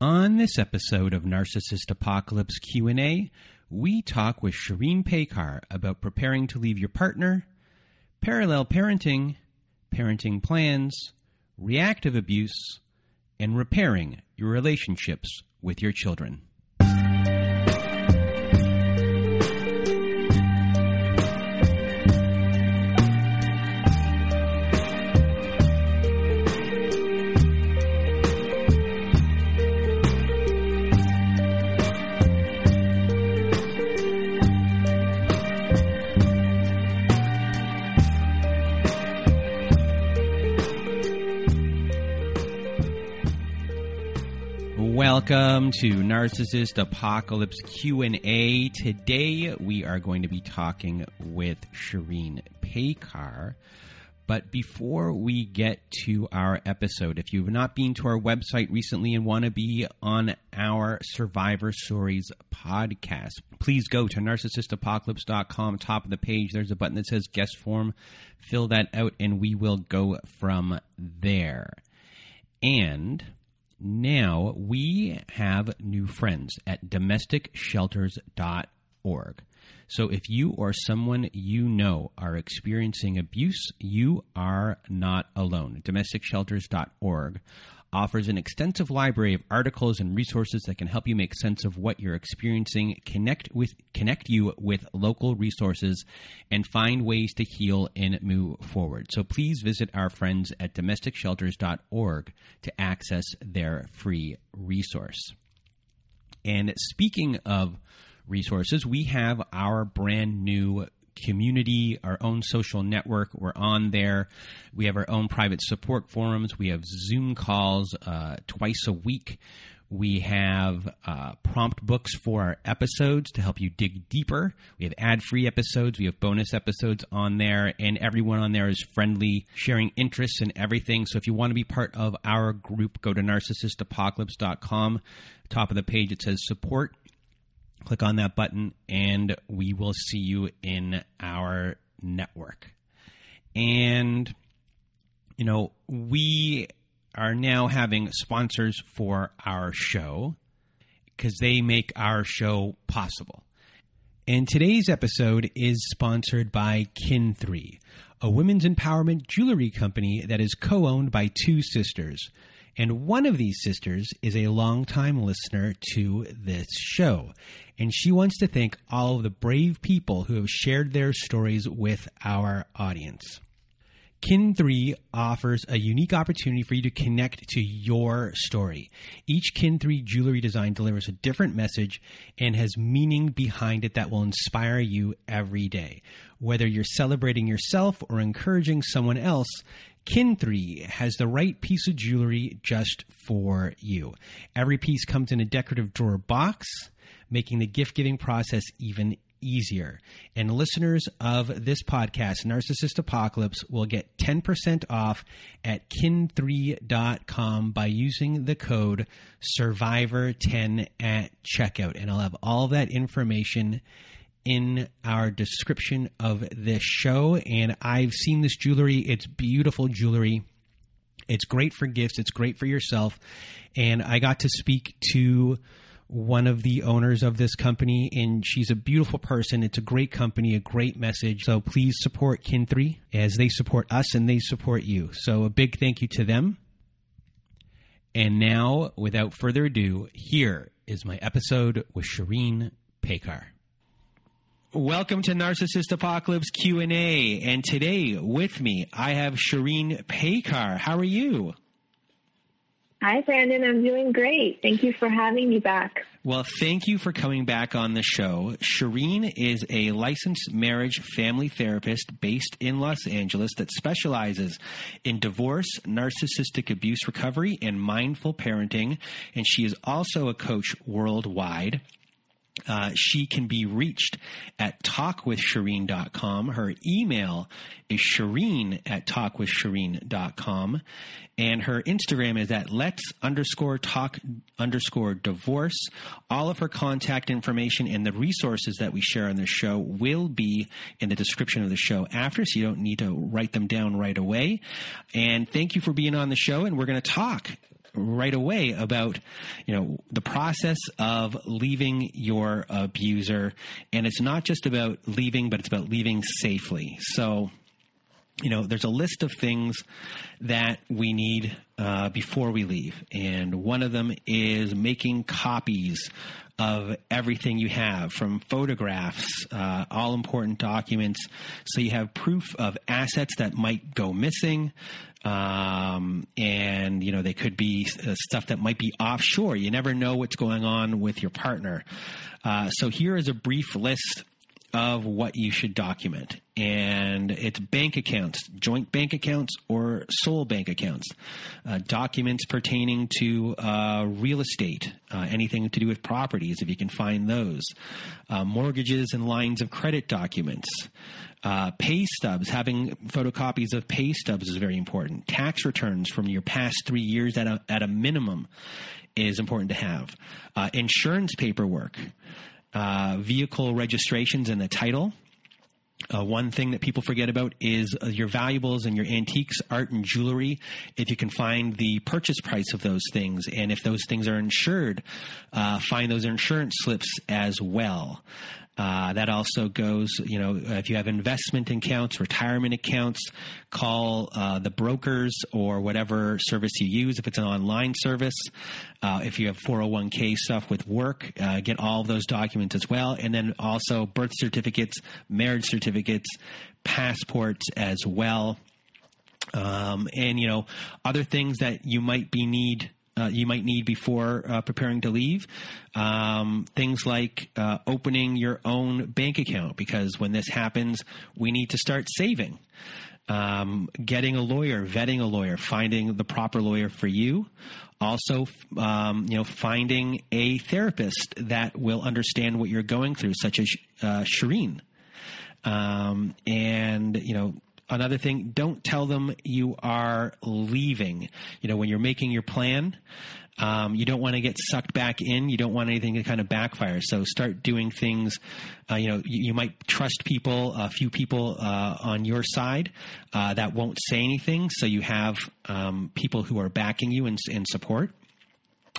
On this episode of Narcissist Apocalypse Q&A, we talk with Shireen Pekar about preparing to leave your partner, parallel parenting, parenting plans, reactive abuse, and repairing your relationships with your children. Welcome to Narcissist Apocalypse Q&A. Today we are going to be talking with Shireen Paykar. But before we get to our episode, if you've not been to our website recently and want to be on our Survivor Stories podcast, please go to narcissistapocalypse.com. Top of the page, there's a button that says guest form. Fill that out, and we will go from there. And now we have new friends at domesticshelters.org. So if you or someone you know are experiencing abuse, you are not alone. Domesticshelters.org offers an extensive library of articles and resources that can help you make sense of what you're experiencing, connect with connect you with local resources and find ways to heal and move forward. So please visit our friends at domesticshelters.org to access their free resource. And speaking of resources, we have our brand new community, our own social network. We're on there. We have our own private support forums. We have Zoom calls uh, twice a week. We have uh, prompt books for our episodes to help you dig deeper. We have ad free episodes. We have bonus episodes on there, and everyone on there is friendly, sharing interests and everything. So if you want to be part of our group, go to narcissistapocalypse.com. Top of the page, it says support click on that button and we will see you in our network. And, you know, we are now having sponsors for our show because they make our show possible. And today's episode is sponsored by Kin3, a women's empowerment jewelry company that is co owned by two sisters. And one of these sisters is a longtime listener to this show. And she wants to thank all of the brave people who have shared their stories with our audience. Kin3 offers a unique opportunity for you to connect to your story. Each Kin3 jewelry design delivers a different message and has meaning behind it that will inspire you every day. Whether you're celebrating yourself or encouraging someone else, Kin3 has the right piece of jewelry just for you. Every piece comes in a decorative drawer box, making the gift giving process even easier. And listeners of this podcast, Narcissist Apocalypse, will get 10% off at kin3.com by using the code SURVIVOR10 at checkout. And I'll have all that information in our description of this show. And I've seen this jewelry, it's beautiful jewelry. It's great for gifts, it's great for yourself. And I got to speak to one of the owners of this company, and she's a beautiful person. It's a great company, a great message. So please support Kin3 as they support us and they support you. So a big thank you to them. And now, without further ado, here is my episode with Shireen Pekar. Welcome to Narcissist Apocalypse Q&A. And today with me, I have Shireen Pekar. How are you? Hi, Brandon. I'm doing great. Thank you for having me back. Well, thank you for coming back on the show. Shireen is a licensed marriage family therapist based in Los Angeles that specializes in divorce, narcissistic abuse recovery, and mindful parenting. And she is also a coach worldwide. Uh, she can be reached at talkwithshireen.com. Her email is shireen at talkwithshireen.com. And her Instagram is at let's underscore talk underscore divorce. All of her contact information and the resources that we share on the show will be in the description of the show after, so you don't need to write them down right away. And thank you for being on the show. And we're going to talk right away about you know the process of leaving your abuser and it's not just about leaving but it's about leaving safely so you know there's a list of things that we need uh, before we leave and one of them is making copies of everything you have from photographs, uh, all important documents. So you have proof of assets that might go missing. Um, and, you know, they could be uh, stuff that might be offshore. You never know what's going on with your partner. Uh, so here is a brief list of what you should document. And it's bank accounts, joint bank accounts, or sole bank accounts, uh, documents pertaining to uh, real estate, uh, anything to do with properties, if you can find those, uh, mortgages and lines of credit documents. Uh, pay stubs, having photocopies of pay stubs is very important. Tax returns from your past three years at a, at a minimum is important to have. Uh, insurance paperwork uh, vehicle registrations and the title. Uh, one thing that people forget about is uh, your valuables and your antiques, art, and jewelry. If you can find the purchase price of those things, and if those things are insured, uh, find those insurance slips as well. Uh, that also goes, you know, if you have investment accounts, retirement accounts, call uh, the brokers or whatever service you use. If it's an online service, uh, if you have 401k stuff with work, uh, get all those documents as well. And then also birth certificates, marriage certificates, passports as well. Um, and you know other things that you might be need uh, you might need before uh, preparing to leave. Um, things like uh, opening your own bank account, because when this happens, we need to start saving. Um, getting a lawyer, vetting a lawyer, finding the proper lawyer for you. Also, um, you know, finding a therapist that will understand what you're going through, such as uh, Shireen. Um, and you know another thing, don't tell them you are leaving. You know, when you're making your plan, um, you don't want to get sucked back in. You don't want anything to kind of backfire. So start doing things. Uh, you know, you, you, might trust people, a few people uh, on your side uh, that won't say anything. So you have um, people who are backing you in, in support.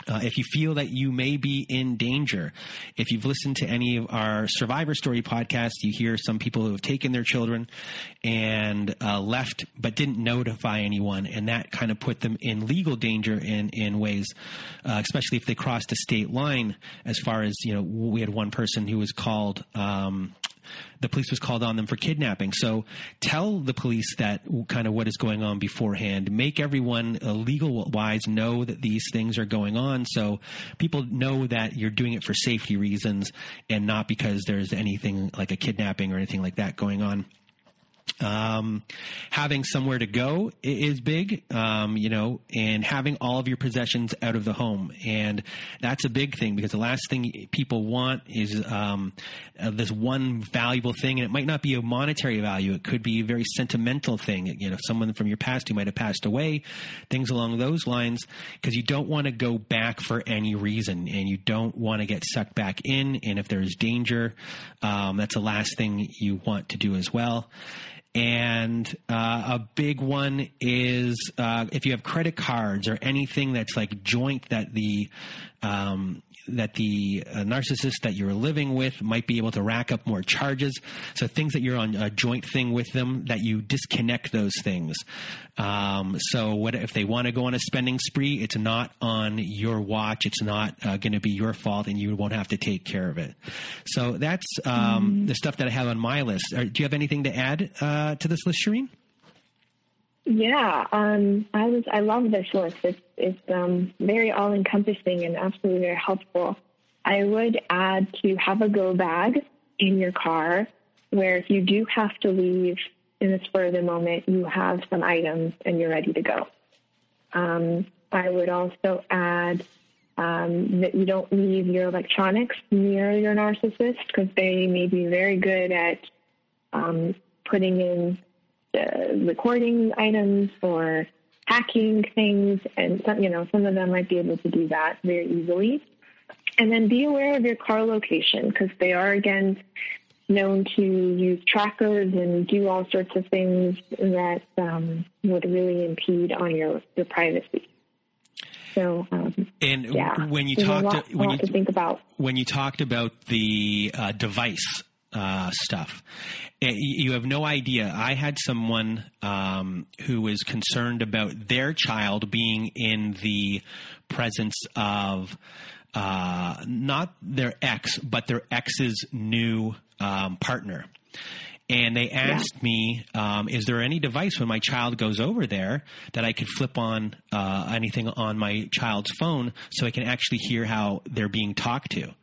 Uh, if you feel that you may be in danger, if you've listened to any of our Survivor Story podcasts, you hear some people who have taken their children and uh, left but didn't notify anyone, and that kind of put them in legal danger in in ways, uh, especially if they crossed a state line. As far as you know, we had one person who was called. Um, the police was called on them for kidnapping. So tell the police that kind of what is going on beforehand. Make everyone uh, legal wise know that these things are going on, so people know that you're doing it for safety reasons and not because there's anything like a kidnapping or anything like that going on. Um, having somewhere to go is big, um, you know, and having all of your possessions out of the home. And that's a big thing because the last thing people want is um, uh, this one valuable thing. And it might not be a monetary value, it could be a very sentimental thing. You know, someone from your past who might have passed away, things along those lines, because you don't want to go back for any reason and you don't want to get sucked back in. And if there's danger, um, that's the last thing you want to do as well. And uh, a big one is uh, if you have credit cards or anything that's like joint that the um, that the uh, narcissist that you're living with might be able to rack up more charges. So things that you're on a joint thing with them that you disconnect those things. Um, so what if they want to go on a spending spree? It's not on your watch. It's not uh, going to be your fault, and you won't have to take care of it. So that's um, mm-hmm. the stuff that I have on my list. do you have anything to add uh, to this list, Shireen? Yeah, um, I was. I love this list. It's it's um, very all encompassing and absolutely very helpful. I would add to have a go bag in your car, where if you do have to leave in the spur of the moment, you have some items and you're ready to go. Um, I would also add um, that you don't leave your electronics near your narcissist because they may be very good at um, putting in uh, recording items or hacking things, and some, you know, some of them might be able to do that very easily. And then be aware of your car location because they are again known to use trackers and do all sorts of things that um, would really impede on your, your privacy. So, um, and yeah, when you talked lot, when you to think about when you talked about the uh, device uh, stuff. Eh, you have no idea. I had someone um, who was concerned about their child being in the presence of uh, not their ex, but their ex's new um, partner. And they asked yeah. me, um, "Is there any device when my child goes over there that I could flip on uh, anything on my child's phone so I can actually hear how they're being talked to?"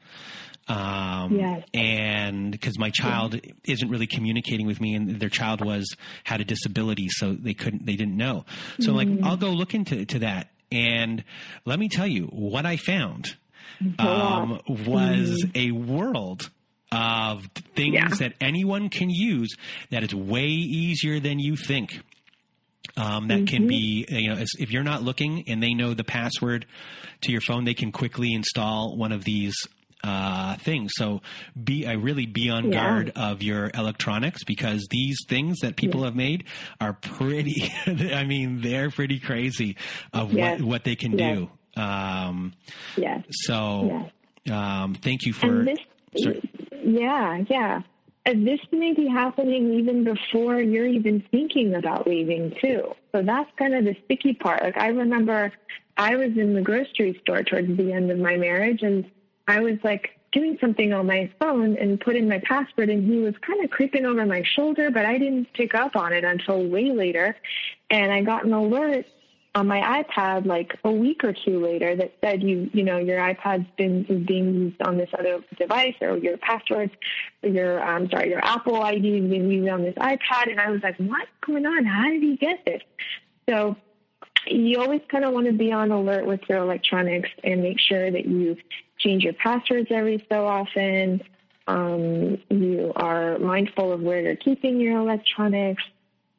Um, yes. And because my child yeah. isn't really communicating with me, and their child was had a disability, so they couldn't, they didn't know. So mm. like, mm-hmm. I'll go look into to that, and let me tell you what I found um, was mm. a world of things yeah. that anyone can use that is way easier than you think. Um, that mm-hmm. can be, you know, if you're not looking and they know the password to your phone, they can quickly install one of these uh, things. So be I really be on yeah. guard of your electronics because these things that people yeah. have made are pretty. I mean, they're pretty crazy of yes. what what they can yes. do. Um, yeah. So um, thank you for. This, yeah, yeah. And this may be happening even before you're even thinking about leaving too. So that's kind of the sticky part. Like I remember I was in the grocery store towards the end of my marriage and I was like doing something on my phone and put in my password and he was kind of creeping over my shoulder, but I didn't pick up on it until way later. And I got an alert on my iPad like a week or two later that said you you know your iPad's been is being used on this other device or your passwords or your um sorry your Apple ID is being used on this iPad. And I was like what's going on? How did he get this? So you always kind of want to be on alert with your electronics and make sure that you change your passwords every so often. Um, you are mindful of where you're keeping your electronics.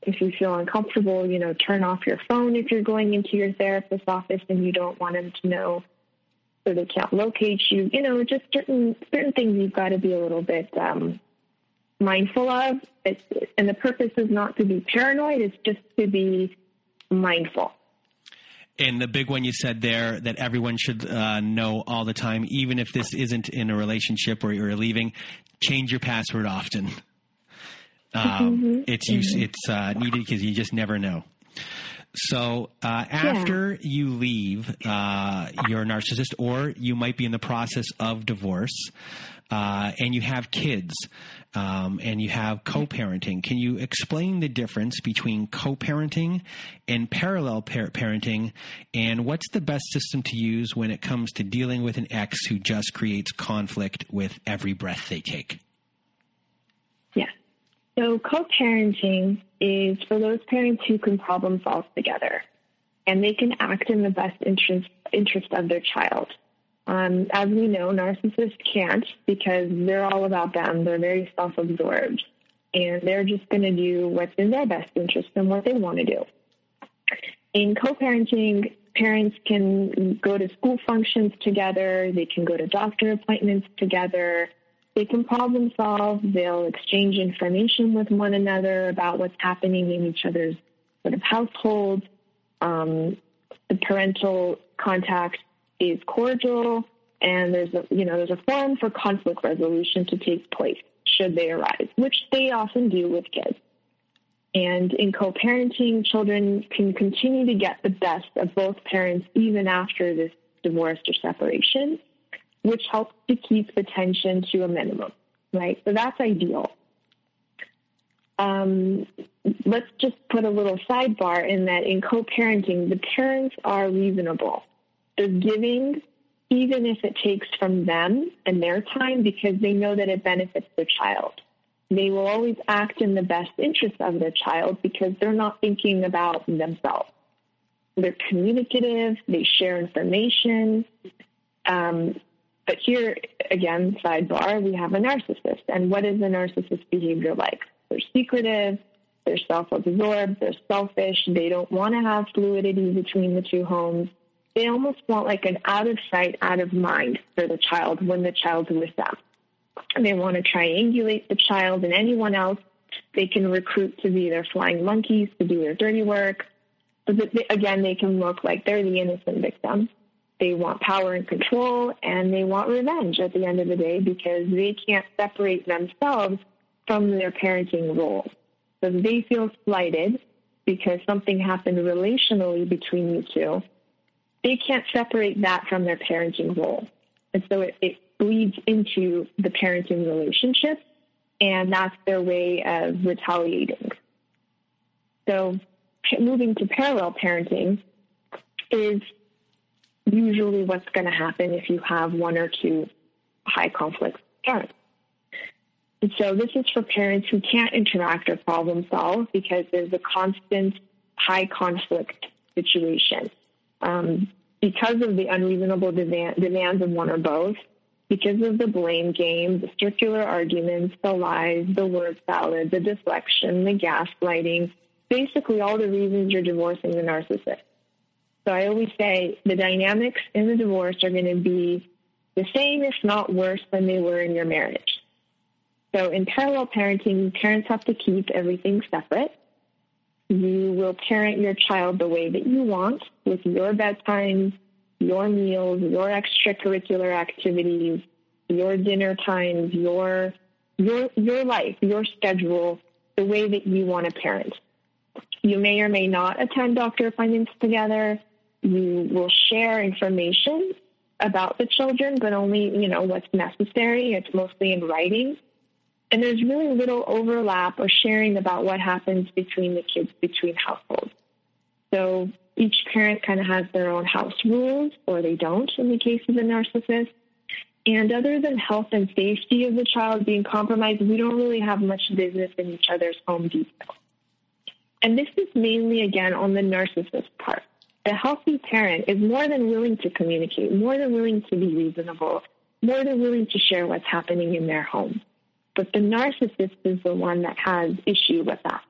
If you feel uncomfortable, you know, turn off your phone if you're going into your therapist's office and you don't want them to know so they can't locate you. You know, just certain certain things you've got to be a little bit um, mindful of. It's, and the purpose is not to be paranoid; it's just to be mindful. And the big one you said there that everyone should uh, know all the time, even if this isn't in a relationship or you're leaving, change your password often. Um, mm-hmm. It's mm-hmm. it's uh, needed because you just never know. So uh, after yeah. you leave uh, your narcissist, or you might be in the process of divorce, uh, and you have kids, um, and you have co-parenting. Can you explain the difference between co-parenting and parallel par- parenting, and what's the best system to use when it comes to dealing with an ex who just creates conflict with every breath they take? So co-parenting is for those parents who can problem solve together, and they can act in the best interest interest of their child. Um, as we know, narcissists can't because they're all about them. They're very self absorbed and they're just going to do what's in their best interest and what they want to do. In co parenting, parents can go to school functions together, they can go to doctor appointments together, they can problem solve, they'll exchange information with one another about what's happening in each other's sort of households. Um, the parental contact is cordial and there's a you know there's a forum for conflict resolution to take place should they arise, which they often do with kids. And in co-parenting, children can continue to get the best of both parents even after this divorce or separation, which helps to keep the tension to a minimum, right? So that's ideal. Um, let's just put a little sidebar in that in co-parenting, the parents are reasonable. They're giving even if it takes from them and their time because they know that it benefits the child. They will always act in the best interest of the child because they're not thinking about themselves. They're communicative, they share information. Um, but here, again, sidebar, we have a narcissist. And what is a narcissist behavior like? They're secretive, they're self absorbed, they're selfish, they don't want to have fluidity between the two homes they almost want like an out of sight, out of mind for the child when the child's with them. They want to triangulate the child and anyone else they can recruit to be their flying monkeys to do their dirty work. But again, they can look like they're the innocent victim. They want power and control, and they want revenge at the end of the day because they can't separate themselves from their parenting role. So they feel slighted because something happened relationally between you two they can't separate that from their parenting role. And so it, it bleeds into the parenting relationship, and that's their way of retaliating. So moving to parallel parenting is usually what's going to happen if you have one or two high conflict parents. And so this is for parents who can't interact or problem solve because there's a constant high conflict situation um, because of the unreasonable demand, demands of one or both, because of the blame game, the circular arguments, the lies, the word salad, the deflection, the gaslighting, basically all the reasons you're divorcing the narcissist. So I always say the dynamics in the divorce are going to be the same, if not worse, than they were in your marriage. So in parallel parenting, parents have to keep everything separate. You will parent your child the way that you want with your bedtimes, your meals, your extracurricular activities, your dinner times, your your your life, your schedule, the way that you want to parent. You may or may not attend doctor appointments together. You will share information about the children, but only, you know, what's necessary. It's mostly in writing. And there's really little overlap or sharing about what happens between the kids between households. So each parent kind of has their own house rules, or they don't in the case of a narcissist. And other than health and safety of the child being compromised, we don't really have much business in each other's home details. And this is mainly, again, on the narcissist part. The healthy parent is more than willing to communicate, more than willing to be reasonable, more than willing to share what's happening in their home. But the narcissist is the one that has issue with that.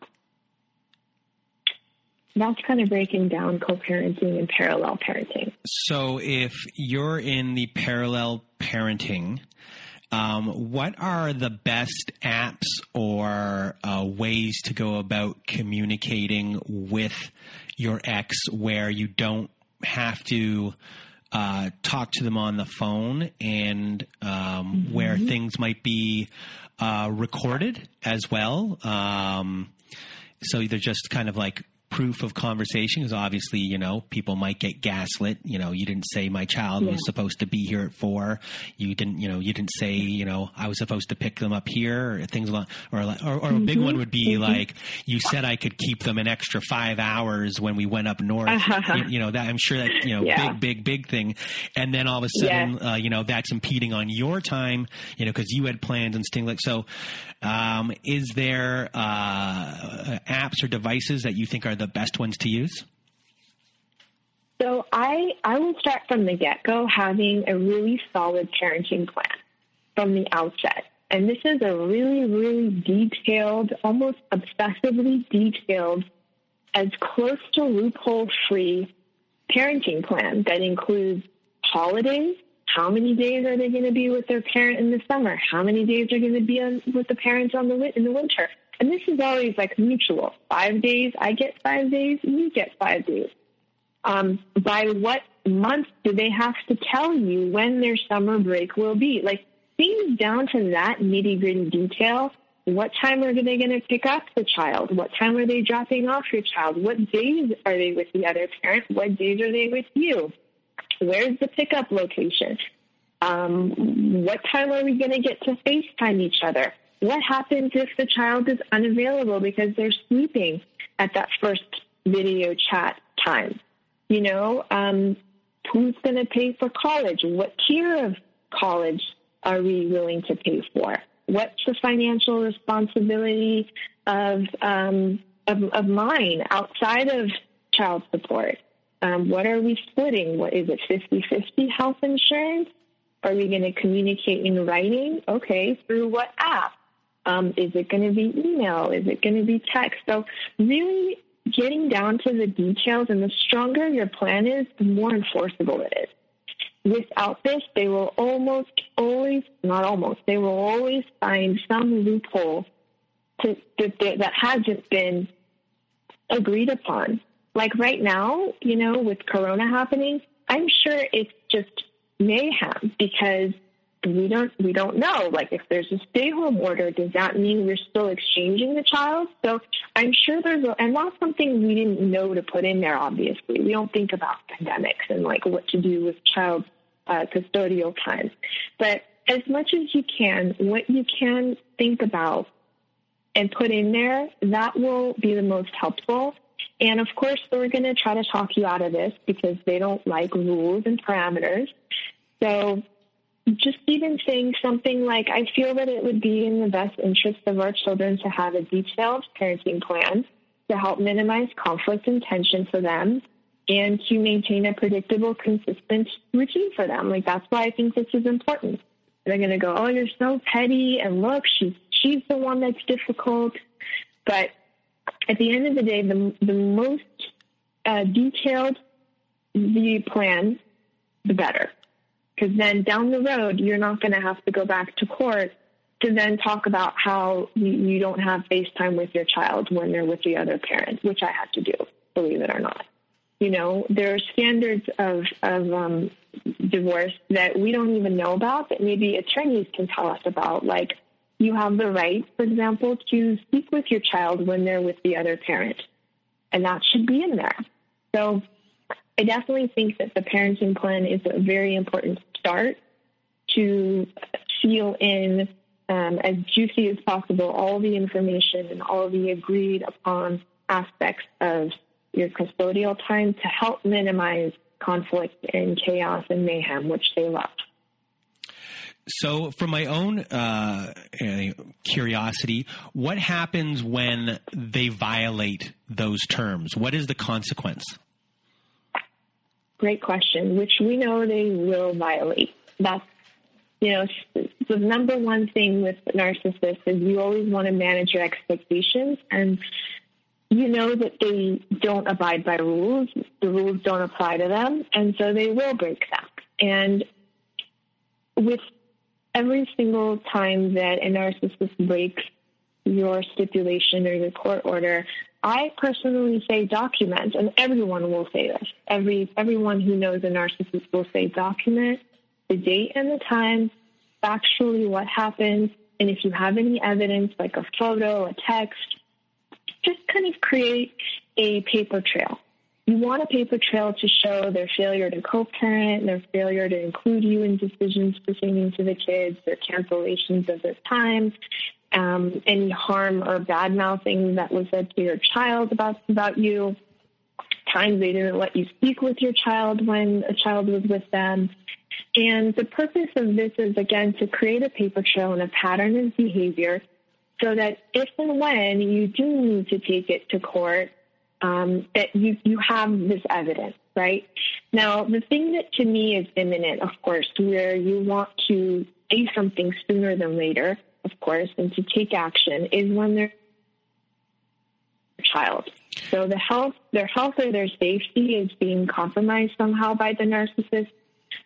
That's kind of breaking down co-parenting and parallel parenting. So if you're in the parallel parenting, um, what are the best apps or uh, ways to go about communicating with your ex where you don't have to uh, talk to them on the phone and um, mm-hmm. where things might be uh, recorded as well. Um, so they're just kind of like proof of conversation is obviously, you know, people might get gaslit. You know, you didn't say my child yeah. was supposed to be here at four. You didn't, you know, you didn't say, you know, I was supposed to pick them up here or things like, or, or, or mm-hmm. a big mm-hmm. one would be mm-hmm. like, you said I could keep them an extra five hours when we went up north. Uh-huh. You, you, know, that I'm sure that, you know, yeah. big, big, big thing. And then all of a sudden, uh, you know, that's impeding on your time, you know, cause you had plans and things like, so, um, is there, uh, apps or devices that you think are the the best ones to use? So I I will start from the get go having a really solid parenting plan from the outset. And this is a really, really detailed, almost obsessively detailed, as close to loophole free parenting plan that includes holidays. How many days are they going to be with their parent in the summer? How many days are going to be on, with the parents on the in the winter? And this is always like mutual. Five days, I get five days, you get five days. Um, by what month do they have to tell you when their summer break will be? Like things down to that nitty gritty detail. What time are they going to pick up the child? What time are they dropping off your child? What days are they with the other parent? What days are they with you? Where's the pickup location? Um, what time are we going to get to FaceTime each other? What happens if the child is unavailable because they're sleeping at that first video chat time? You know, um, who's going to pay for college? What tier of college are we willing to pay for? What's the financial responsibility of, um, of, of mine outside of child support? Um, what are we splitting? What is it, 50 50 health insurance? Are we going to communicate in writing? Okay, through what app? Um, is it going to be email? Is it going to be text? So, really getting down to the details, and the stronger your plan is, the more enforceable it is. Without this, they will almost always, not almost, they will always find some loophole to, that, that hasn't been agreed upon. Like right now, you know, with Corona happening, I'm sure it's just mayhem because we don't we don't know. Like if there's a stay home order does that mean we're still exchanging the child? So i'm sure there's a, and that's something we didn't know to put in there obviously we don't think about pandemics and like what to do with child uh, custodial time. But as much as you can what you can think about and put in there that will be the most helpful. And of course they're going to try to talk you out of this because they don't like rules and parameters. So just even saying something like, I feel that it would be in the best interest of our children to have a detailed parenting plan to help minimize conflict and tension for them and to maintain a predictable, consistent routine for them. Like, that's why I think this is important. They're going to go, oh, you're so petty, and look, she's, she's the one that's difficult. But at the end of the day, the, the most uh, detailed the plan, the better. Because then down the road, you're not going to have to go back to court to then talk about how you, don't have FaceTime with your child when they're with the other parent, which I had to do, believe it or not. You know, there are standards of, of um, divorce that we don't even know about that maybe attorneys can tell us about. Like, you have the right, for example, to speak with your child when they're with the other parent. And that should be in there. So I definitely think that the parenting plan is a very important start to seal in um, as juicy as possible all the information and all the agreed upon aspects of your custodial time to help minimize conflict and chaos and mayhem, which they love. So, for my own uh, curiosity, what happens when they violate those terms? What is the consequence? Great question, which we know they will violate. That's, you know, the number one thing with narcissists is you always want to manage your expectations and you know that they don't abide by rules. The rules don't apply to them, and so they will break them. And with every single time that a narcissist breaks your stipulation or your court order, I personally say document, and everyone will say this. Every everyone who knows a narcissist will say document the date and the time, factually what happened, and if you have any evidence like a photo, a text, just kind of create a paper trail. You want a paper trail to show their failure to co-parent, their failure to include you in decisions pertaining to the kids, their cancellations of their time, um, any harm or bad mouthing that was said to your child about about you, times they didn't let you speak with your child when a child was with them. And the purpose of this is again to create a paper trail and a pattern of behavior so that if and when you do need to take it to court, um, that you, you have this evidence, right? Now, the thing that to me is imminent, of course, where you want to say something sooner than later, of course, and to take action is when they're child. So the health, their health or their safety is being compromised somehow by the narcissist.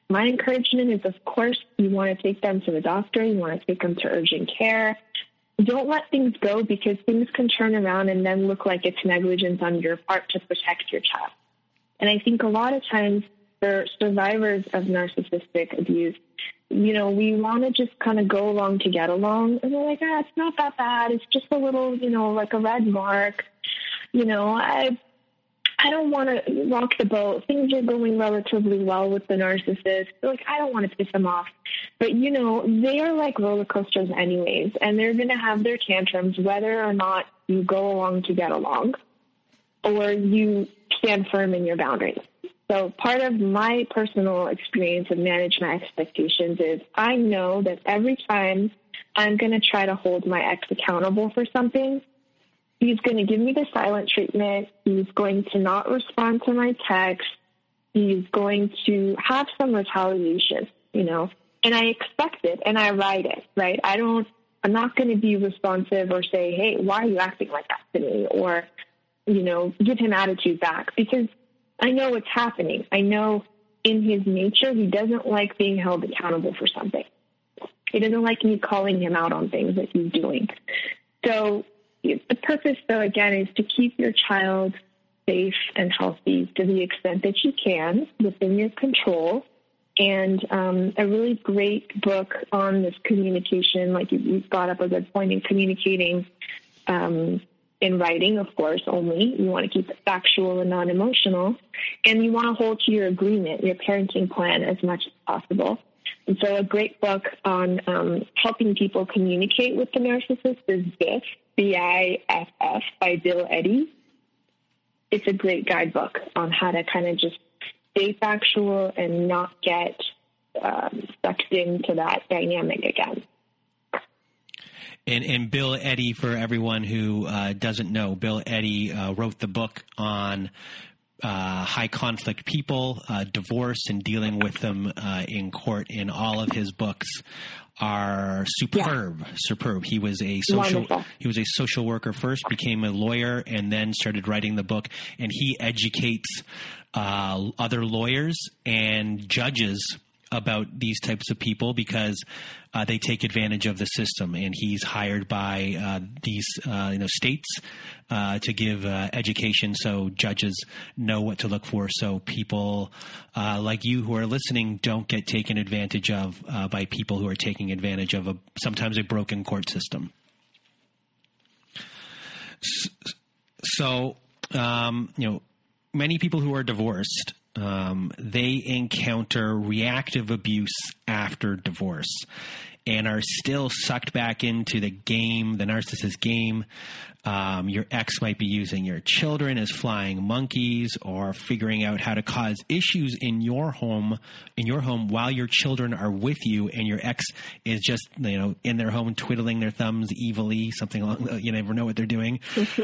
My encouragement is, of course, you want to take them to the doctor. You want to take them to urgent care. Don't let things go because things can turn around and then look like it's negligence on your part to protect your child. And I think a lot of times for survivors of narcissistic abuse, you know, we want to just kind of go along to get along. And they're like, ah, it's not that bad. It's just a little, you know, like a red mark. You know, I I don't want to rock the boat. Things are going relatively well with the narcissist. Like, I don't want to piss them off. But, you know, they are like roller coasters anyways, and they're going to have their tantrums whether or not you go along to get along or you stand firm in your boundaries. So part of my personal experience of manage my expectations is I know that every time I'm going to try to hold my ex accountable for something, he's going to give me the silent treatment. He's going to not respond to my text. He's going to have some retaliation, you know, and I expect it and I write it, right? I don't, I'm not going to be responsive or say, hey, why are you acting like that to me? Or, you know, give him attitude back because I know what's happening. I know in his nature, he doesn't like being held accountable for something. He doesn't like me calling him out on things that he's doing. So the purpose, though, again, is to keep your child safe and healthy to the extent that you can within your control. And um, a really great book on this communication, like you, brought up a good point in communicating um, in writing, of course, only. You want to keep it factual and non emotional. And you want to hold to your agreement, your parenting plan as much as possible. And so, a great book on um, helping people communicate with the narcissist is BIFF, B I F F, by Bill Eddy. It's a great guidebook on how to kind of just stay factual and not get um, sucked into that dynamic again. And, and Bill Eddy, for everyone who uh, doesn't know, Bill Eddy uh, wrote the book on uh, high conflict people, uh, divorce, and dealing with them uh, in court. In all of his books are superb, yeah. superb. He was a social Wonderful. he was a social worker first, became a lawyer, and then started writing the book. And he educates uh, other lawyers and judges about these types of people because uh, they take advantage of the system, and he's hired by uh, these uh, you know states uh, to give uh, education so judges know what to look for, so people uh, like you who are listening don't get taken advantage of by people who are taking advantage of a sometimes a broken court system. So, um, you know, many people who are divorced um, they encounter reactive abuse after divorce and are still sucked back into the game, the narcissist game, um, your ex might be using your children as flying monkeys or figuring out how to cause issues in your home in your home while your children are with you and your ex is just you know in their home twiddling their thumbs evilly something along you never know what they're doing.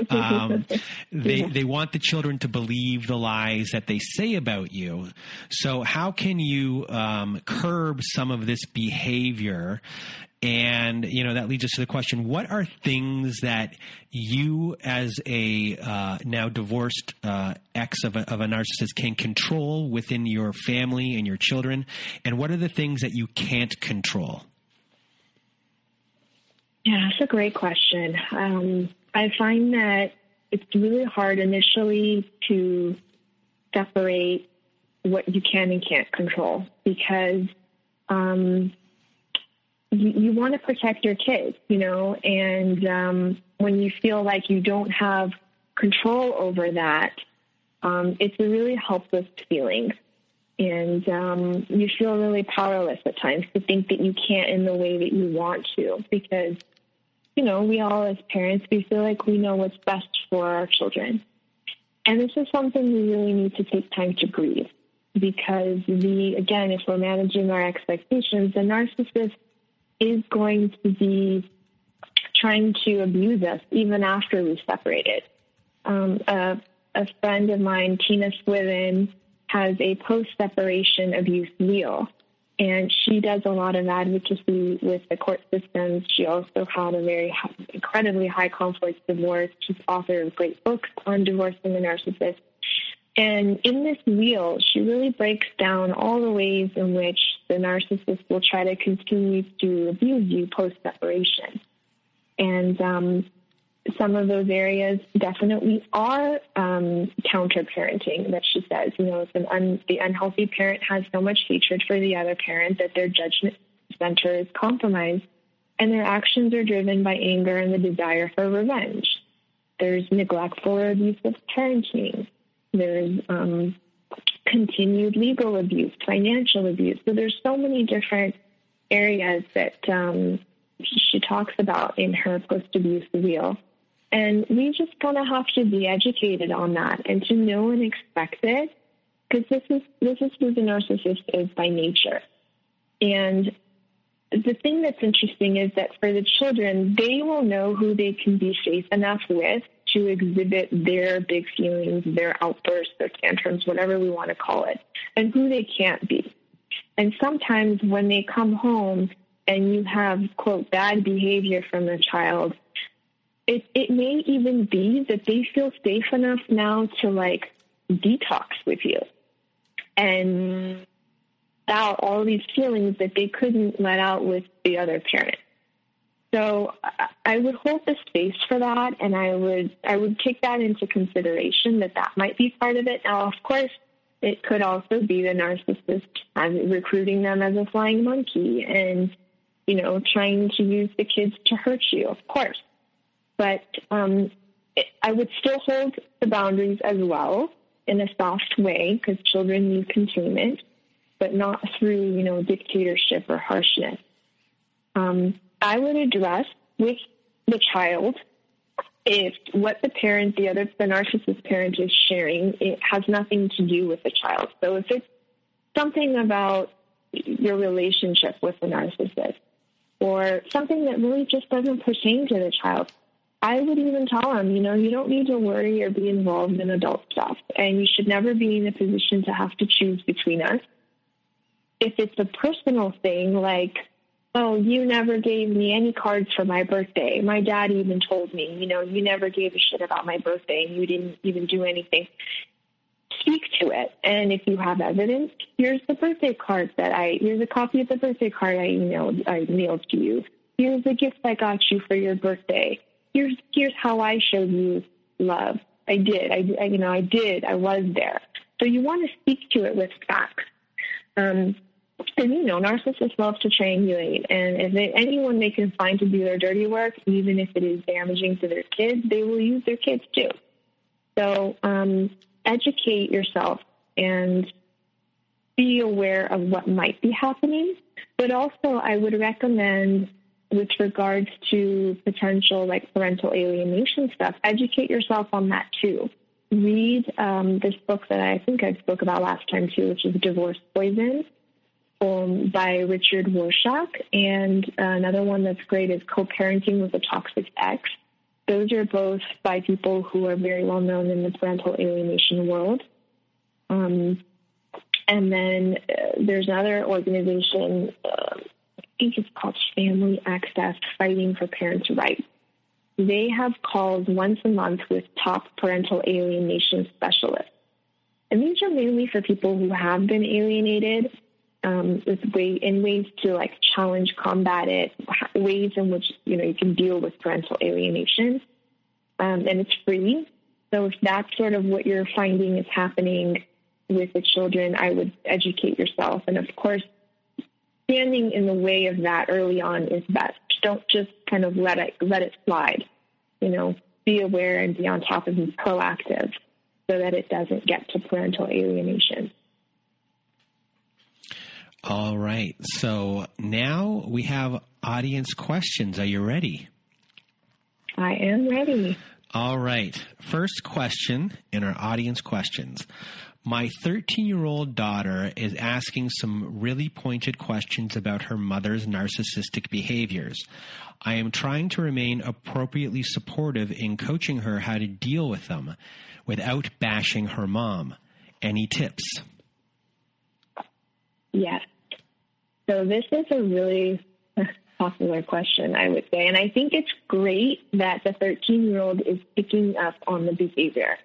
Um, they they want the children to believe the lies that they say about you. So how can you um, curb some of this behavior and, you know, that leads us to the question what are things that you, as a uh, now divorced uh, ex of a, of a narcissist, can control within your family and your children? And what are the things that you can't control? Yeah, that's a great question. Um, I find that it's really hard initially to separate what you can and can't control because um, you, you want to protect your kids, you know, and um, when you feel like you don't have control over that, um, it's a really helpless feeling. And um, you feel really powerless at times to think that you can't in the way that you want to because, you know, we all as parents, we feel like we know what's best for our children. And this is something we really need to take time to grieve because the, again, if we're managing our expectations, the narcissist is going to be trying to abuse us even after we've separated. Um, a, a, friend of mine, Tina Swithin, has a post separation abuse wheel. And she does a lot of advocacy with the court systems. She also had a very incredibly high conflict divorce. She's author of great books on divorcing the narcissist. And in this wheel, she really breaks down all the ways in which the narcissist will try to continue to abuse you post separation. And um, some of those areas definitely are um, counter parenting that she says you know un, the unhealthy parent has so much hatred for the other parent that their judgment center is compromised and their actions are driven by anger and the desire for revenge there's neglectful or abusive parenting there's um, continued legal abuse financial abuse so there's so many different areas that um, she talks about in her post abuse wheel and we just kind of have to be educated on that and to know and expect it because this is this is who the narcissist is by nature. And the thing that's interesting is that for the children, they will know who they can be safe enough with to exhibit their big feelings, their outbursts, their tantrums, whatever we want to call it, and who they can't be. And sometimes when they come home and you have, quote, bad behavior from the child, it, it may even be that they feel safe enough now to like detox with you and out all these feelings that they couldn't let out with the other parent. So I would hold the space for that, and I would I would take that into consideration that that might be part of it. Now, of course, it could also be the narcissist recruiting them as a flying monkey and you know trying to use the kids to hurt you. Of course, but um, I would still hold the boundaries as well in a soft way because children need containment, but not through you know dictatorship or harshness. Um, I would address with the child if what the parent, the other, the narcissist parent is sharing, it has nothing to do with the child. So if it's something about your relationship with the narcissist or something that really just doesn't pertain to the child, I would even tell them, you know, you don't need to worry or be involved in adult stuff, and you should never be in a position to have to choose between us. If it's a personal thing, like, oh, you never gave me any cards for my birthday. My dad even told me, you know, you never gave a shit about my birthday and you didn't even do anything. Speak to it. And if you have evidence, here's the birthday card that I, here's a copy of the birthday card I emailed, I mailed to you. Here's the gift I got you for your birthday here's here's how I showed you love. I did. I, I you know I did. I was there. So you want to speak to it with facts. Um, and you know, narcissists love to triangulate, and if they, anyone they can find to do their dirty work, even if it is damaging to their kids, they will use their kids too. So um, educate yourself and be aware of what might be happening. But also, I would recommend with regards to potential like parental alienation stuff, educate yourself on that too. Read um, this book that I think I spoke about last time too, which is Divorce Poison um, by Richard Warshak. And uh, another one that's great is Co-Parenting with a Toxic Ex. Those are both by people who are very well known in the parental alienation world. Um, and then uh, there's another organization, uh, think it's called Family Access Fighting for Parents' Rights. They have calls once a month with top parental alienation specialists. And these are mainly for people who have been alienated um, in ways to like challenge, combat it, ways in which you know you can deal with parental alienation. Um, and it's free. So if that's sort of what you're finding is happening with the children, I would educate yourself. And of course, standing in the way of that early on is best. Don't just kind of let it let it slide. You know, be aware and be on top of it, proactive, so that it doesn't get to parental alienation. All right. So now we have audience questions. Are you ready? I am ready. All right. First question in our audience questions. My 13 year old daughter is asking some really pointed questions about her mother's narcissistic behaviors. I am trying to remain appropriately supportive in coaching her how to deal with them without bashing her mom. Any tips? Yes. So, this is a really popular question, I would say. And I think it's great that the 13 year old is picking up on the behavior.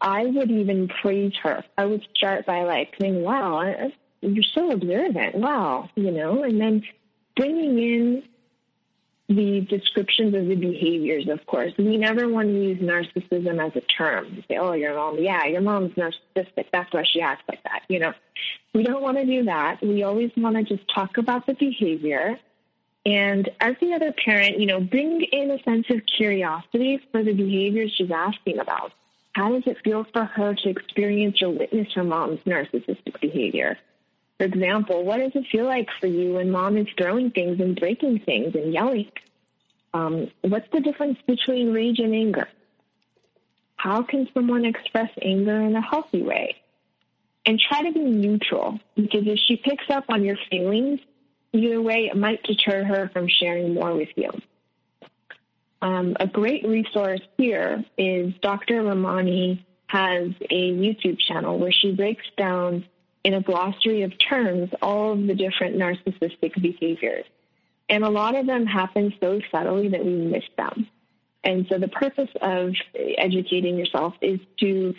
I would even praise her. I would start by like saying, wow, you're so observant. Wow, you know, and then bringing in the descriptions of the behaviors, of course. We never want to use narcissism as a term. Say, oh, your mom, yeah, your mom's narcissistic. That's why she acts like that. You know, we don't want to do that. We always want to just talk about the behavior. And as the other parent, you know, bring in a sense of curiosity for the behaviors she's asking about. How does it feel for her to experience or witness her mom's narcissistic behavior? For example, what does it feel like for you when mom is throwing things and breaking things and yelling? Um, what's the difference between rage and anger? How can someone express anger in a healthy way? And try to be neutral because if she picks up on your feelings, either way, it might deter her from sharing more with you. Um, a great resource here is Dr. Ramani has a YouTube channel where she breaks down in a glossary of terms all of the different narcissistic behaviors. And a lot of them happen so subtly that we miss them. And so the purpose of educating yourself is to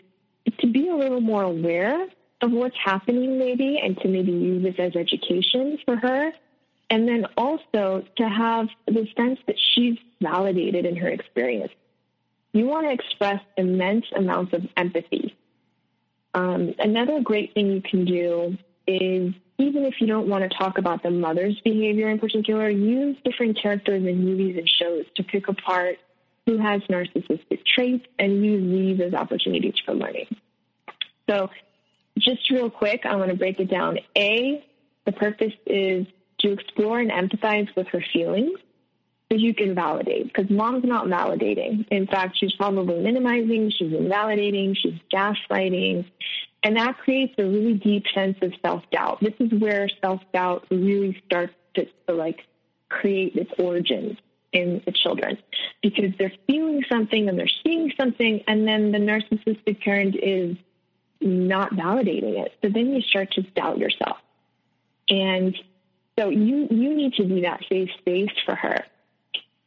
to be a little more aware of what's happening maybe and to maybe use this as education for her. And then also to have the sense that she's validated in her experience. You want to express immense amounts of empathy um, another great thing you can do is even if you don't want to talk about the mother's behavior in particular, use different characters in movies and shows to pick apart who has narcissistic traits and use these as opportunities for learning. So, just real quick, I want to break it down. A, the purpose is to explore and empathize with her feelings so you can validate because mom's not validating. In fact, she's probably minimizing, she's invalidating, she's gaslighting. And that creates a really deep sense of self doubt. This is where self doubt really starts to, to like create its origins in the children because they're feeling something and they're seeing something, and then the narcissistic parent is not validating it. So then you start to doubt yourself. And so you you need to be that safe space for her.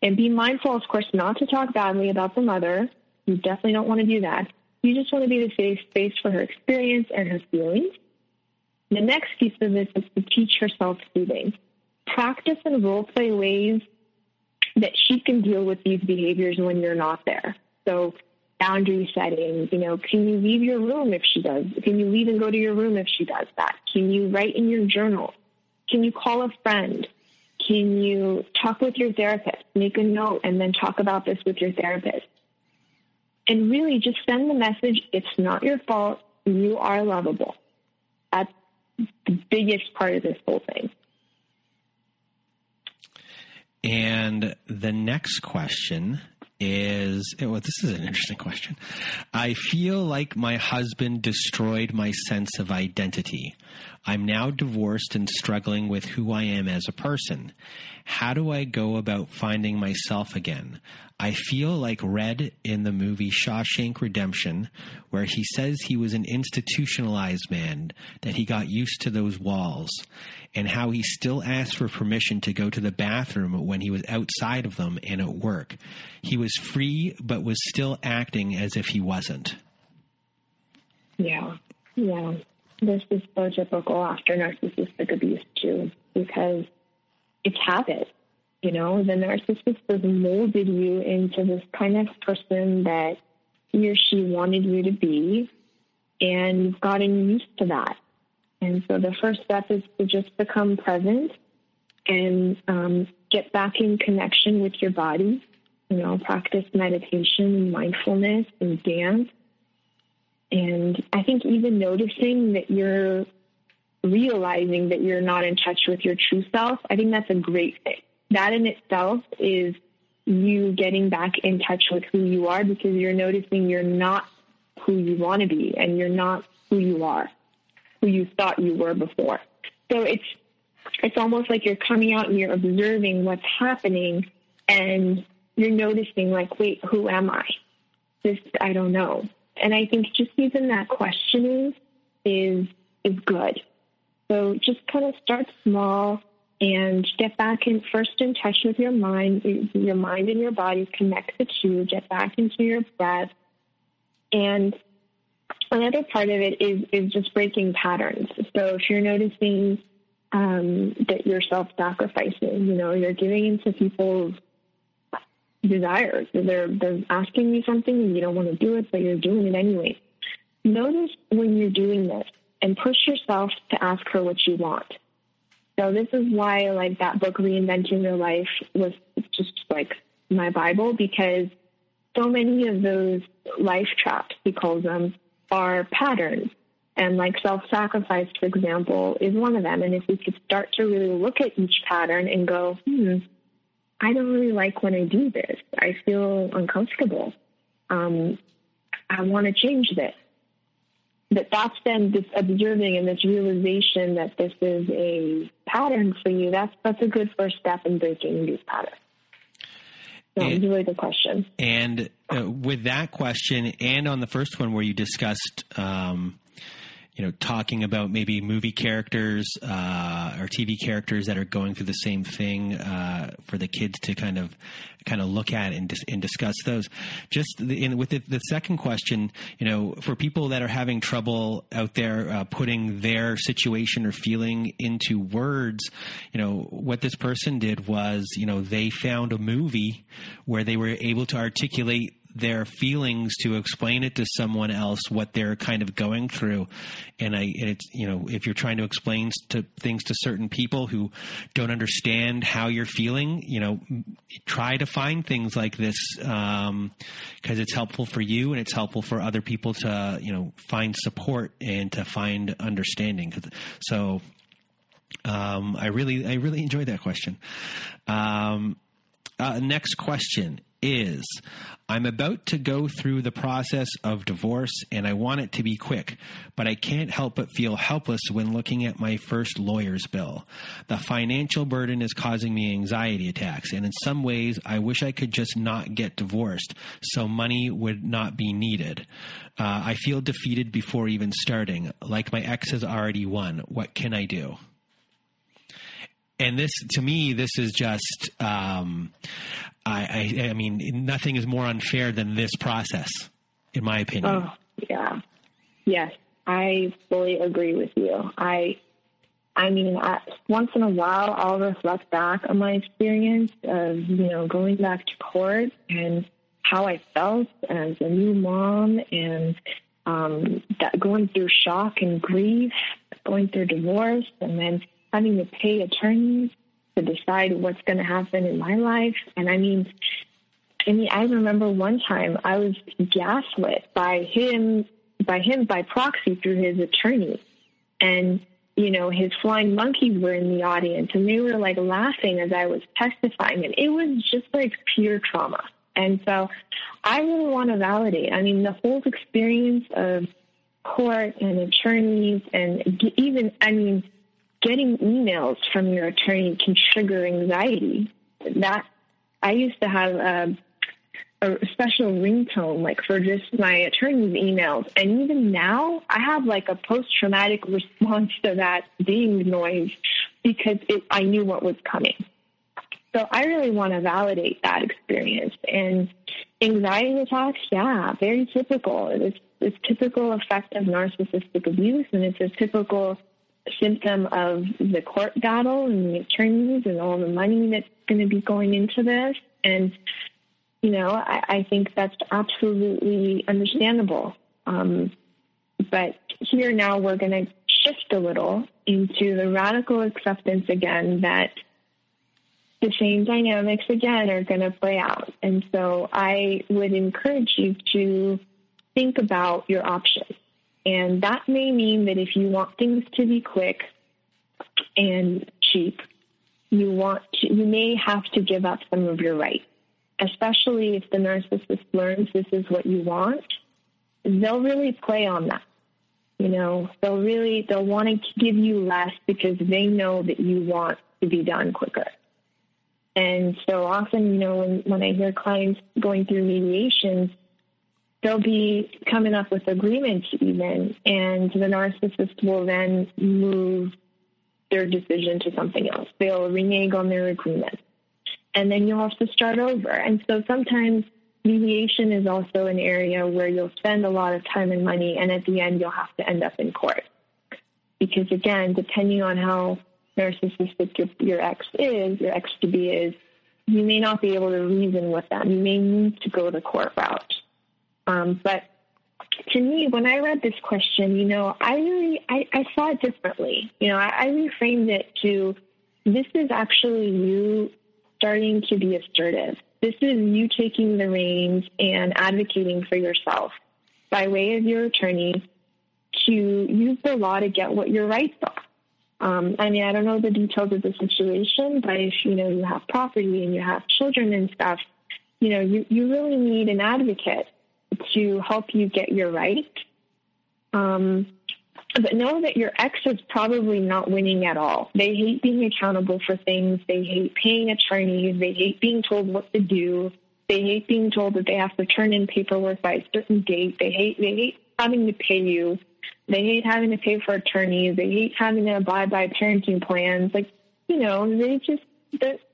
And be mindful, of course, not to talk badly about the mother. You definitely don't want to do that. You just want to be the safe space for her experience and her feelings. The next piece of this is to teach her self soothing. Practice and role play ways that she can deal with these behaviors when you're not there. So, boundary setting, you know, can you leave your room if she does? Can you leave and go to your room if she does that? Can you write in your journal? Can you call a friend? Can you talk with your therapist? Make a note and then talk about this with your therapist. And really just send the message it's not your fault. You are lovable. That's the biggest part of this whole thing. And the next question is eh, well, this is an interesting question. I feel like my husband destroyed my sense of identity. I'm now divorced and struggling with who I am as a person. How do I go about finding myself again? I feel like Red in the movie Shawshank Redemption, where he says he was an institutionalized man, that he got used to those walls, and how he still asked for permission to go to the bathroom when he was outside of them and at work. He was free, but was still acting as if he wasn't. Yeah, yeah. This is so typical after narcissistic abuse, too, because it's habit you know, the narcissist has molded you into this kind of person that he or she wanted you to be, and you've gotten used to that. And so the first step is to just become present and um, get back in connection with your body. You know, practice meditation and mindfulness and dance. And I think even noticing that you're realizing that you're not in touch with your true self, I think that's a great thing that in itself is you getting back in touch with who you are because you're noticing you're not who you want to be and you're not who you are, who you thought you were before. So it's it's almost like you're coming out and you're observing what's happening and you're noticing like, wait, who am I? This I don't know. And I think just even that questioning is is good. So just kind of start small and get back in first in touch with your mind, your mind and your body, connect the two, get back into your breath. And another part of it is, is just breaking patterns. So if you're noticing um, that you're self-sacrificing, you know, you're giving into people's desires. They're they're asking you something and you don't want to do it, but you're doing it anyway. Notice when you're doing this and push yourself to ask her what you want. So this is why like that book Reinventing Your Life was just like my Bible because so many of those life traps, he calls them, are patterns. And like self sacrifice, for example, is one of them. And if we could start to really look at each pattern and go, hmm, I don't really like when I do this. I feel uncomfortable. Um, I want to change this. But that's then this observing and this realization that this is a pattern for you. That's that's a good first step in breaking these patterns. So and, it's a really good question. And uh, with that question, and on the first one where you discussed um, you know, talking about maybe movie characters uh, or TV characters that are going through the same thing uh, for the kids to kind of kind of look at and, dis- and discuss those. Just the, in, with the, the, second question, you know, for people that are having trouble out there uh, putting their situation or feeling into words, you know, what this person did was, you know, they found a movie where they were able to articulate their feelings to explain it to someone else what they're kind of going through and i and it's you know if you're trying to explain to things to certain people who don't understand how you're feeling you know try to find things like this because um, it's helpful for you and it's helpful for other people to you know find support and to find understanding so um, I really, I really enjoyed that question. Um, uh, next question is I'm about to go through the process of divorce and I want it to be quick, but I can't help but feel helpless when looking at my first lawyer's bill. The financial burden is causing me anxiety attacks, and in some ways, I wish I could just not get divorced so money would not be needed. Uh, I feel defeated before even starting, like my ex has already won. What can I do? And this to me this is just um, I, I, I mean nothing is more unfair than this process in my opinion. Oh yeah. Yes i fully agree with you. I i mean I, once in a while i'll reflect back on my experience of you know going back to court and how i felt as a new mom and um, that going through shock and grief going through divorce and then having to pay attorneys to decide what's going to happen in my life. And I mean, I mean, I remember one time I was gaslit by him, by him by proxy through his attorney, and you know his flying monkeys were in the audience, and they were like laughing as I was testifying, and it was just like pure trauma. And so, I really want to validate. I mean, the whole experience of court and attorneys, and even I mean getting emails from your attorney can trigger anxiety. That I used to have a, a special ringtone like for just my attorney's emails, and even now I have like a post-traumatic response to that ding noise because it, I knew what was coming. So I really want to validate that experience and anxiety attacks. Yeah, very typical. It's it's typical effect of narcissistic abuse, and it's a typical symptom of the court battle and the attorneys and all the money that's going to be going into this. And, you know, I, I think that's absolutely understandable. Um, but here now we're going to shift a little into the radical acceptance again that the same dynamics again are going to play out. And so I would encourage you to think about your options. And that may mean that if you want things to be quick and cheap, you want to, you may have to give up some of your rights, especially if the narcissist learns this is what you want. They'll really play on that. You know, they'll really they'll want to give you less because they know that you want to be done quicker. And so often, you know, when, when I hear clients going through mediations, they'll be coming up with agreements even, and the narcissist will then move their decision to something else. They'll renege on their agreement. And then you'll have to start over. And so sometimes mediation is also an area where you'll spend a lot of time and money, and at the end, you'll have to end up in court. Because again, depending on how narcissistic your, your ex is, your ex to be is, you may not be able to reason with them. You may need to go the court route. Um, but to me, when I read this question, you know, I really I, I saw it differently. You know, I, I reframed it to this is actually you starting to be assertive. This is you taking the reins and advocating for yourself by way of your attorney to use the law to get what your rights are. Um, I mean, I don't know the details of the situation, but if you know you have property and you have children and stuff, you know, you, you really need an advocate to help you get your right. Um, but know that your ex is probably not winning at all. They hate being accountable for things. They hate paying attorneys. They hate being told what to do. They hate being told that they have to turn in paperwork by a certain date. They hate they hate having to pay you. They hate having to pay for attorneys. They hate having to abide by parenting plans. Like, you know, they just,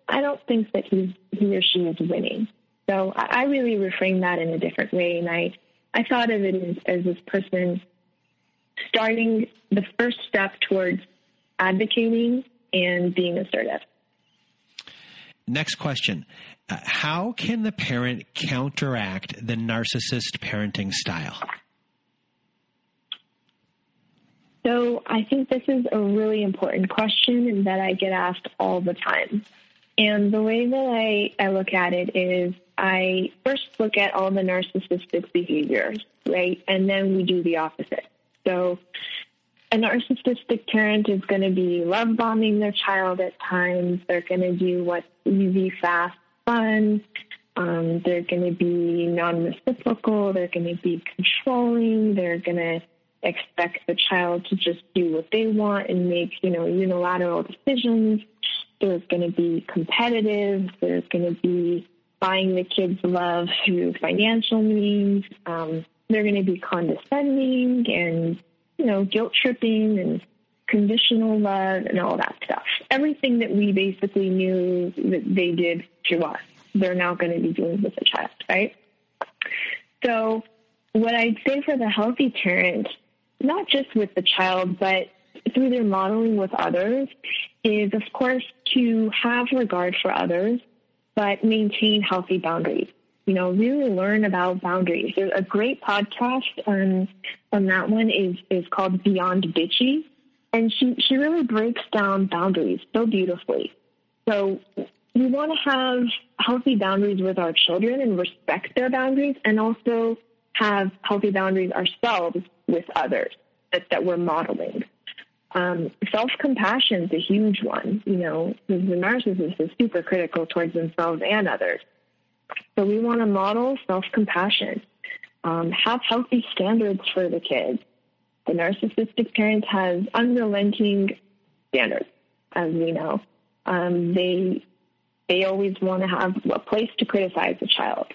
I don't think that he's, he or she is winning. So I, I really reframed that in a different way. And I, I thought of it as, as this person starting the first step towards advocating and being assertive. Next question. Uh, how can the parent counteract the narcissist parenting style? So I think this is a really important question and that I get asked all the time. And the way that I, I look at it is I first look at all the narcissistic behaviors, right? And then we do the opposite. So a narcissistic parent is going to be love bombing their child at times. They're going to do what's easy, fast, fun. Um, they're going to be non reciprocal. They're going to be controlling. They're going to expect the child to just do what they want and make, you know, unilateral decisions. There's going to be competitive. There's going to be buying the kids love through financial means. Um, they're going to be condescending and, you know, guilt tripping and conditional love and all that stuff. Everything that we basically knew that they did to us, they're now going to be doing with the child, right? So, what I'd say for the healthy parent not just with the child, but through their modeling with others, is of course to have regard for others, but maintain healthy boundaries. You know, really learn about boundaries. There's a great podcast on on that one is is called Beyond Bitchy, and she she really breaks down boundaries so beautifully. So we want to have healthy boundaries with our children and respect their boundaries, and also have healthy boundaries ourselves with others that, that we're modeling. Um, Self compassion is a huge one. You know, the narcissist is super critical towards themselves and others. So we want to model self compassion, um, have healthy standards for the kids. The narcissistic parent has unrelenting standards, as we know. Um, they they always want to have a place to criticize the child.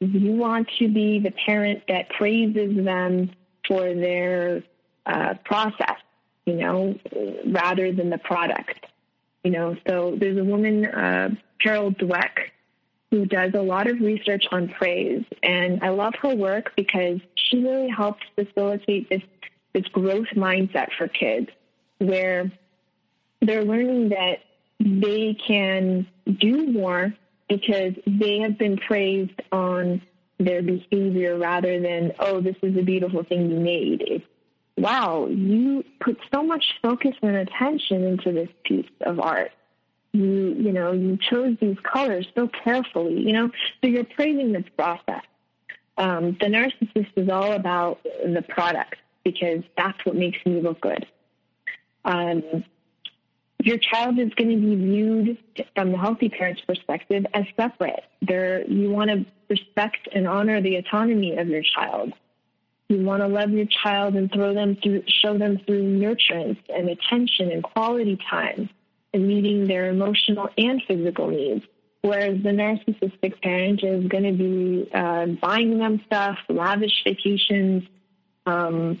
You want to be the parent that praises them for their uh, process, you know, rather than the product. You know, so there's a woman, uh, Carol Dweck, who does a lot of research on praise, and I love her work because she really helps facilitate this this growth mindset for kids, where they're learning that they can do more because they have been praised on their behavior rather than, oh, this is a beautiful thing you made. It's, wow, you put so much focus and attention into this piece of art. You, you know, you chose these colors so carefully, you know, so you're praising this process. Um, the narcissist is all about the product because that's what makes me look good. Um, your child is going to be viewed from the healthy parent's perspective as separate. There, you want to respect and honor the autonomy of your child. You want to love your child and throw them through, show them through nurturance and attention and quality time and meeting their emotional and physical needs. Whereas the narcissistic parent is going to be uh, buying them stuff, lavish vacations, um,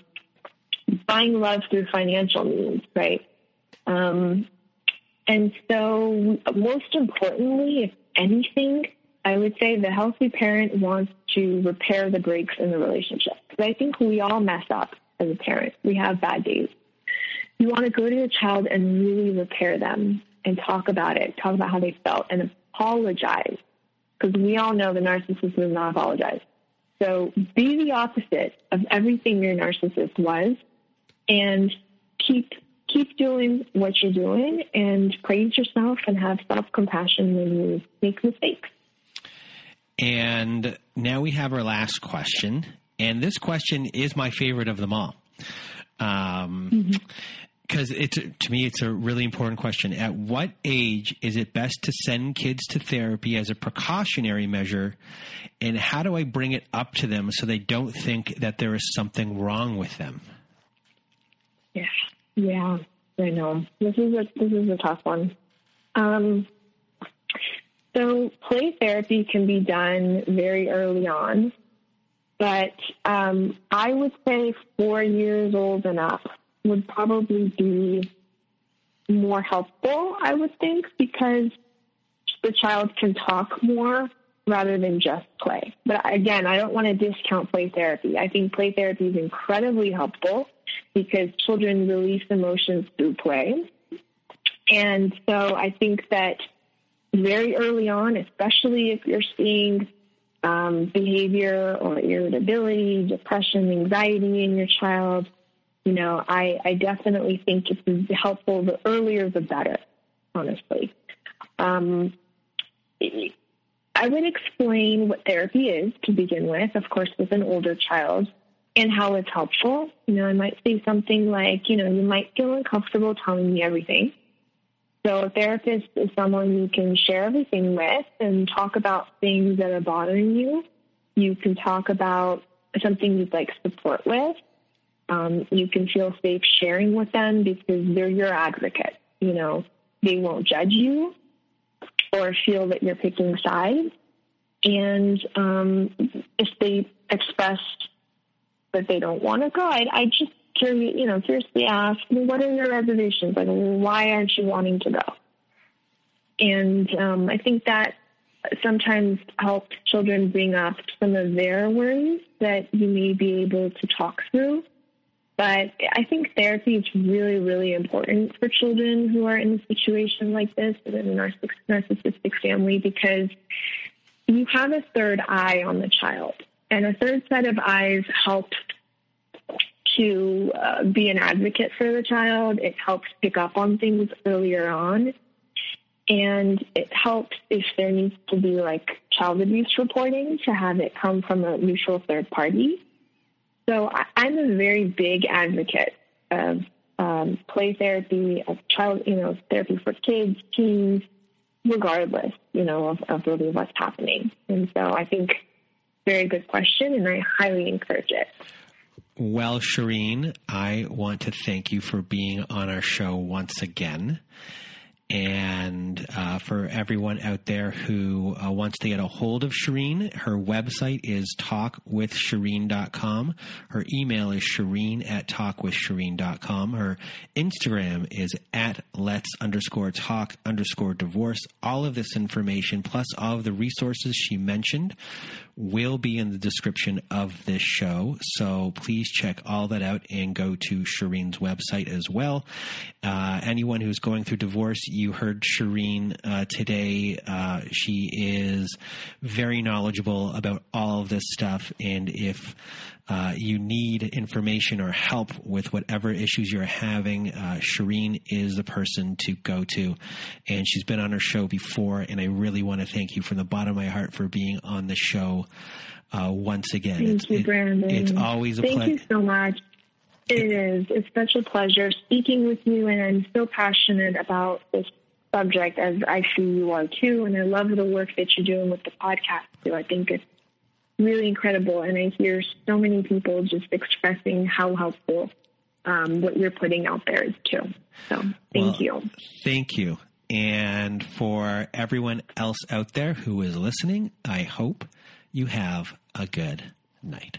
buying love through financial means, right? Um, and so, most importantly, if anything, I would say the healthy parent wants to repair the breaks in the relationship. Because I think we all mess up as a parent. We have bad days. You want to go to your child and really repair them and talk about it, talk about how they felt, and apologize because we all know the narcissist does not apologize. So be the opposite of everything your narcissist was and keep keep doing what you're doing and praise yourself and have self compassion when you make mistakes. And now we have our last question. And this question is my favorite of them all. Um, mm-hmm because it's to me it's a really important question. At what age is it best to send kids to therapy as a precautionary measure, and how do I bring it up to them so they don't think that there is something wrong with them? Yeah, yeah, I know this is a this is a tough one. Um, so play therapy can be done very early on, but um, I would say four years old and up would probably be more helpful, I would think, because the child can talk more rather than just play. But again, I don't want to discount play therapy. I think play therapy is incredibly helpful because children release emotions through play. And so I think that very early on, especially if you're seeing um, behavior or irritability, depression, anxiety in your child, you know, I, I definitely think it's helpful. The earlier, the better, honestly. Um, I would explain what therapy is to begin with, of course, with an older child and how it's helpful. You know, I might say something like, you know, you might feel uncomfortable telling me everything. So a therapist is someone you can share everything with and talk about things that are bothering you. You can talk about something you'd like support with um, you can feel safe sharing with them because they're your advocate. You know, they won't judge you or feel that you're picking sides. And um, if they express that they don't want to go, I, I just curious, you know, curiously ask, what are your reservations? Like, why aren't you wanting to go? And um, I think that sometimes helps children bring up some of their worries that you may be able to talk through but I think therapy is really, really important for children who are in a situation like this, in a narcissistic family, because you have a third eye on the child. And a third set of eyes helps to uh, be an advocate for the child. It helps pick up on things earlier on. And it helps if there needs to be like child abuse reporting to have it come from a neutral third party so I, am a very big advocate of um, play therapy, of child, you know, therapy for kids, teens, regardless, you know, of, of really what's happening. And so I think very good question, and I highly encourage it. Well, Shireen, I want to thank you for being on our show once again. And uh, for everyone out there who uh, wants to get a hold of Shireen, her website is talkwithshireen.com. Her email is shireen at talkwithshireen.com. Her Instagram is at let's underscore talk underscore divorce. All of this information, plus all of the resources she mentioned, will be in the description of this show. So please check all that out and go to Shireen's website as well. Uh, anyone who's going through divorce, you heard Shireen uh, today. Uh, she is very knowledgeable about all of this stuff. And if uh, you need information or help with whatever issues you're having, uh, Shireen is the person to go to. And she's been on our show before, and I really want to thank you from the bottom of my heart for being on the show uh, once again. Thank it's, you, Brandon. It's always a pleasure. Thank you so much. It is. It's such a pleasure speaking with you, and I'm so passionate about this subject as I see you are too. And I love the work that you're doing with the podcast too. I think it's really incredible. And I hear so many people just expressing how helpful um, what you're putting out there is too. So thank well, you. Thank you. And for everyone else out there who is listening, I hope you have a good night.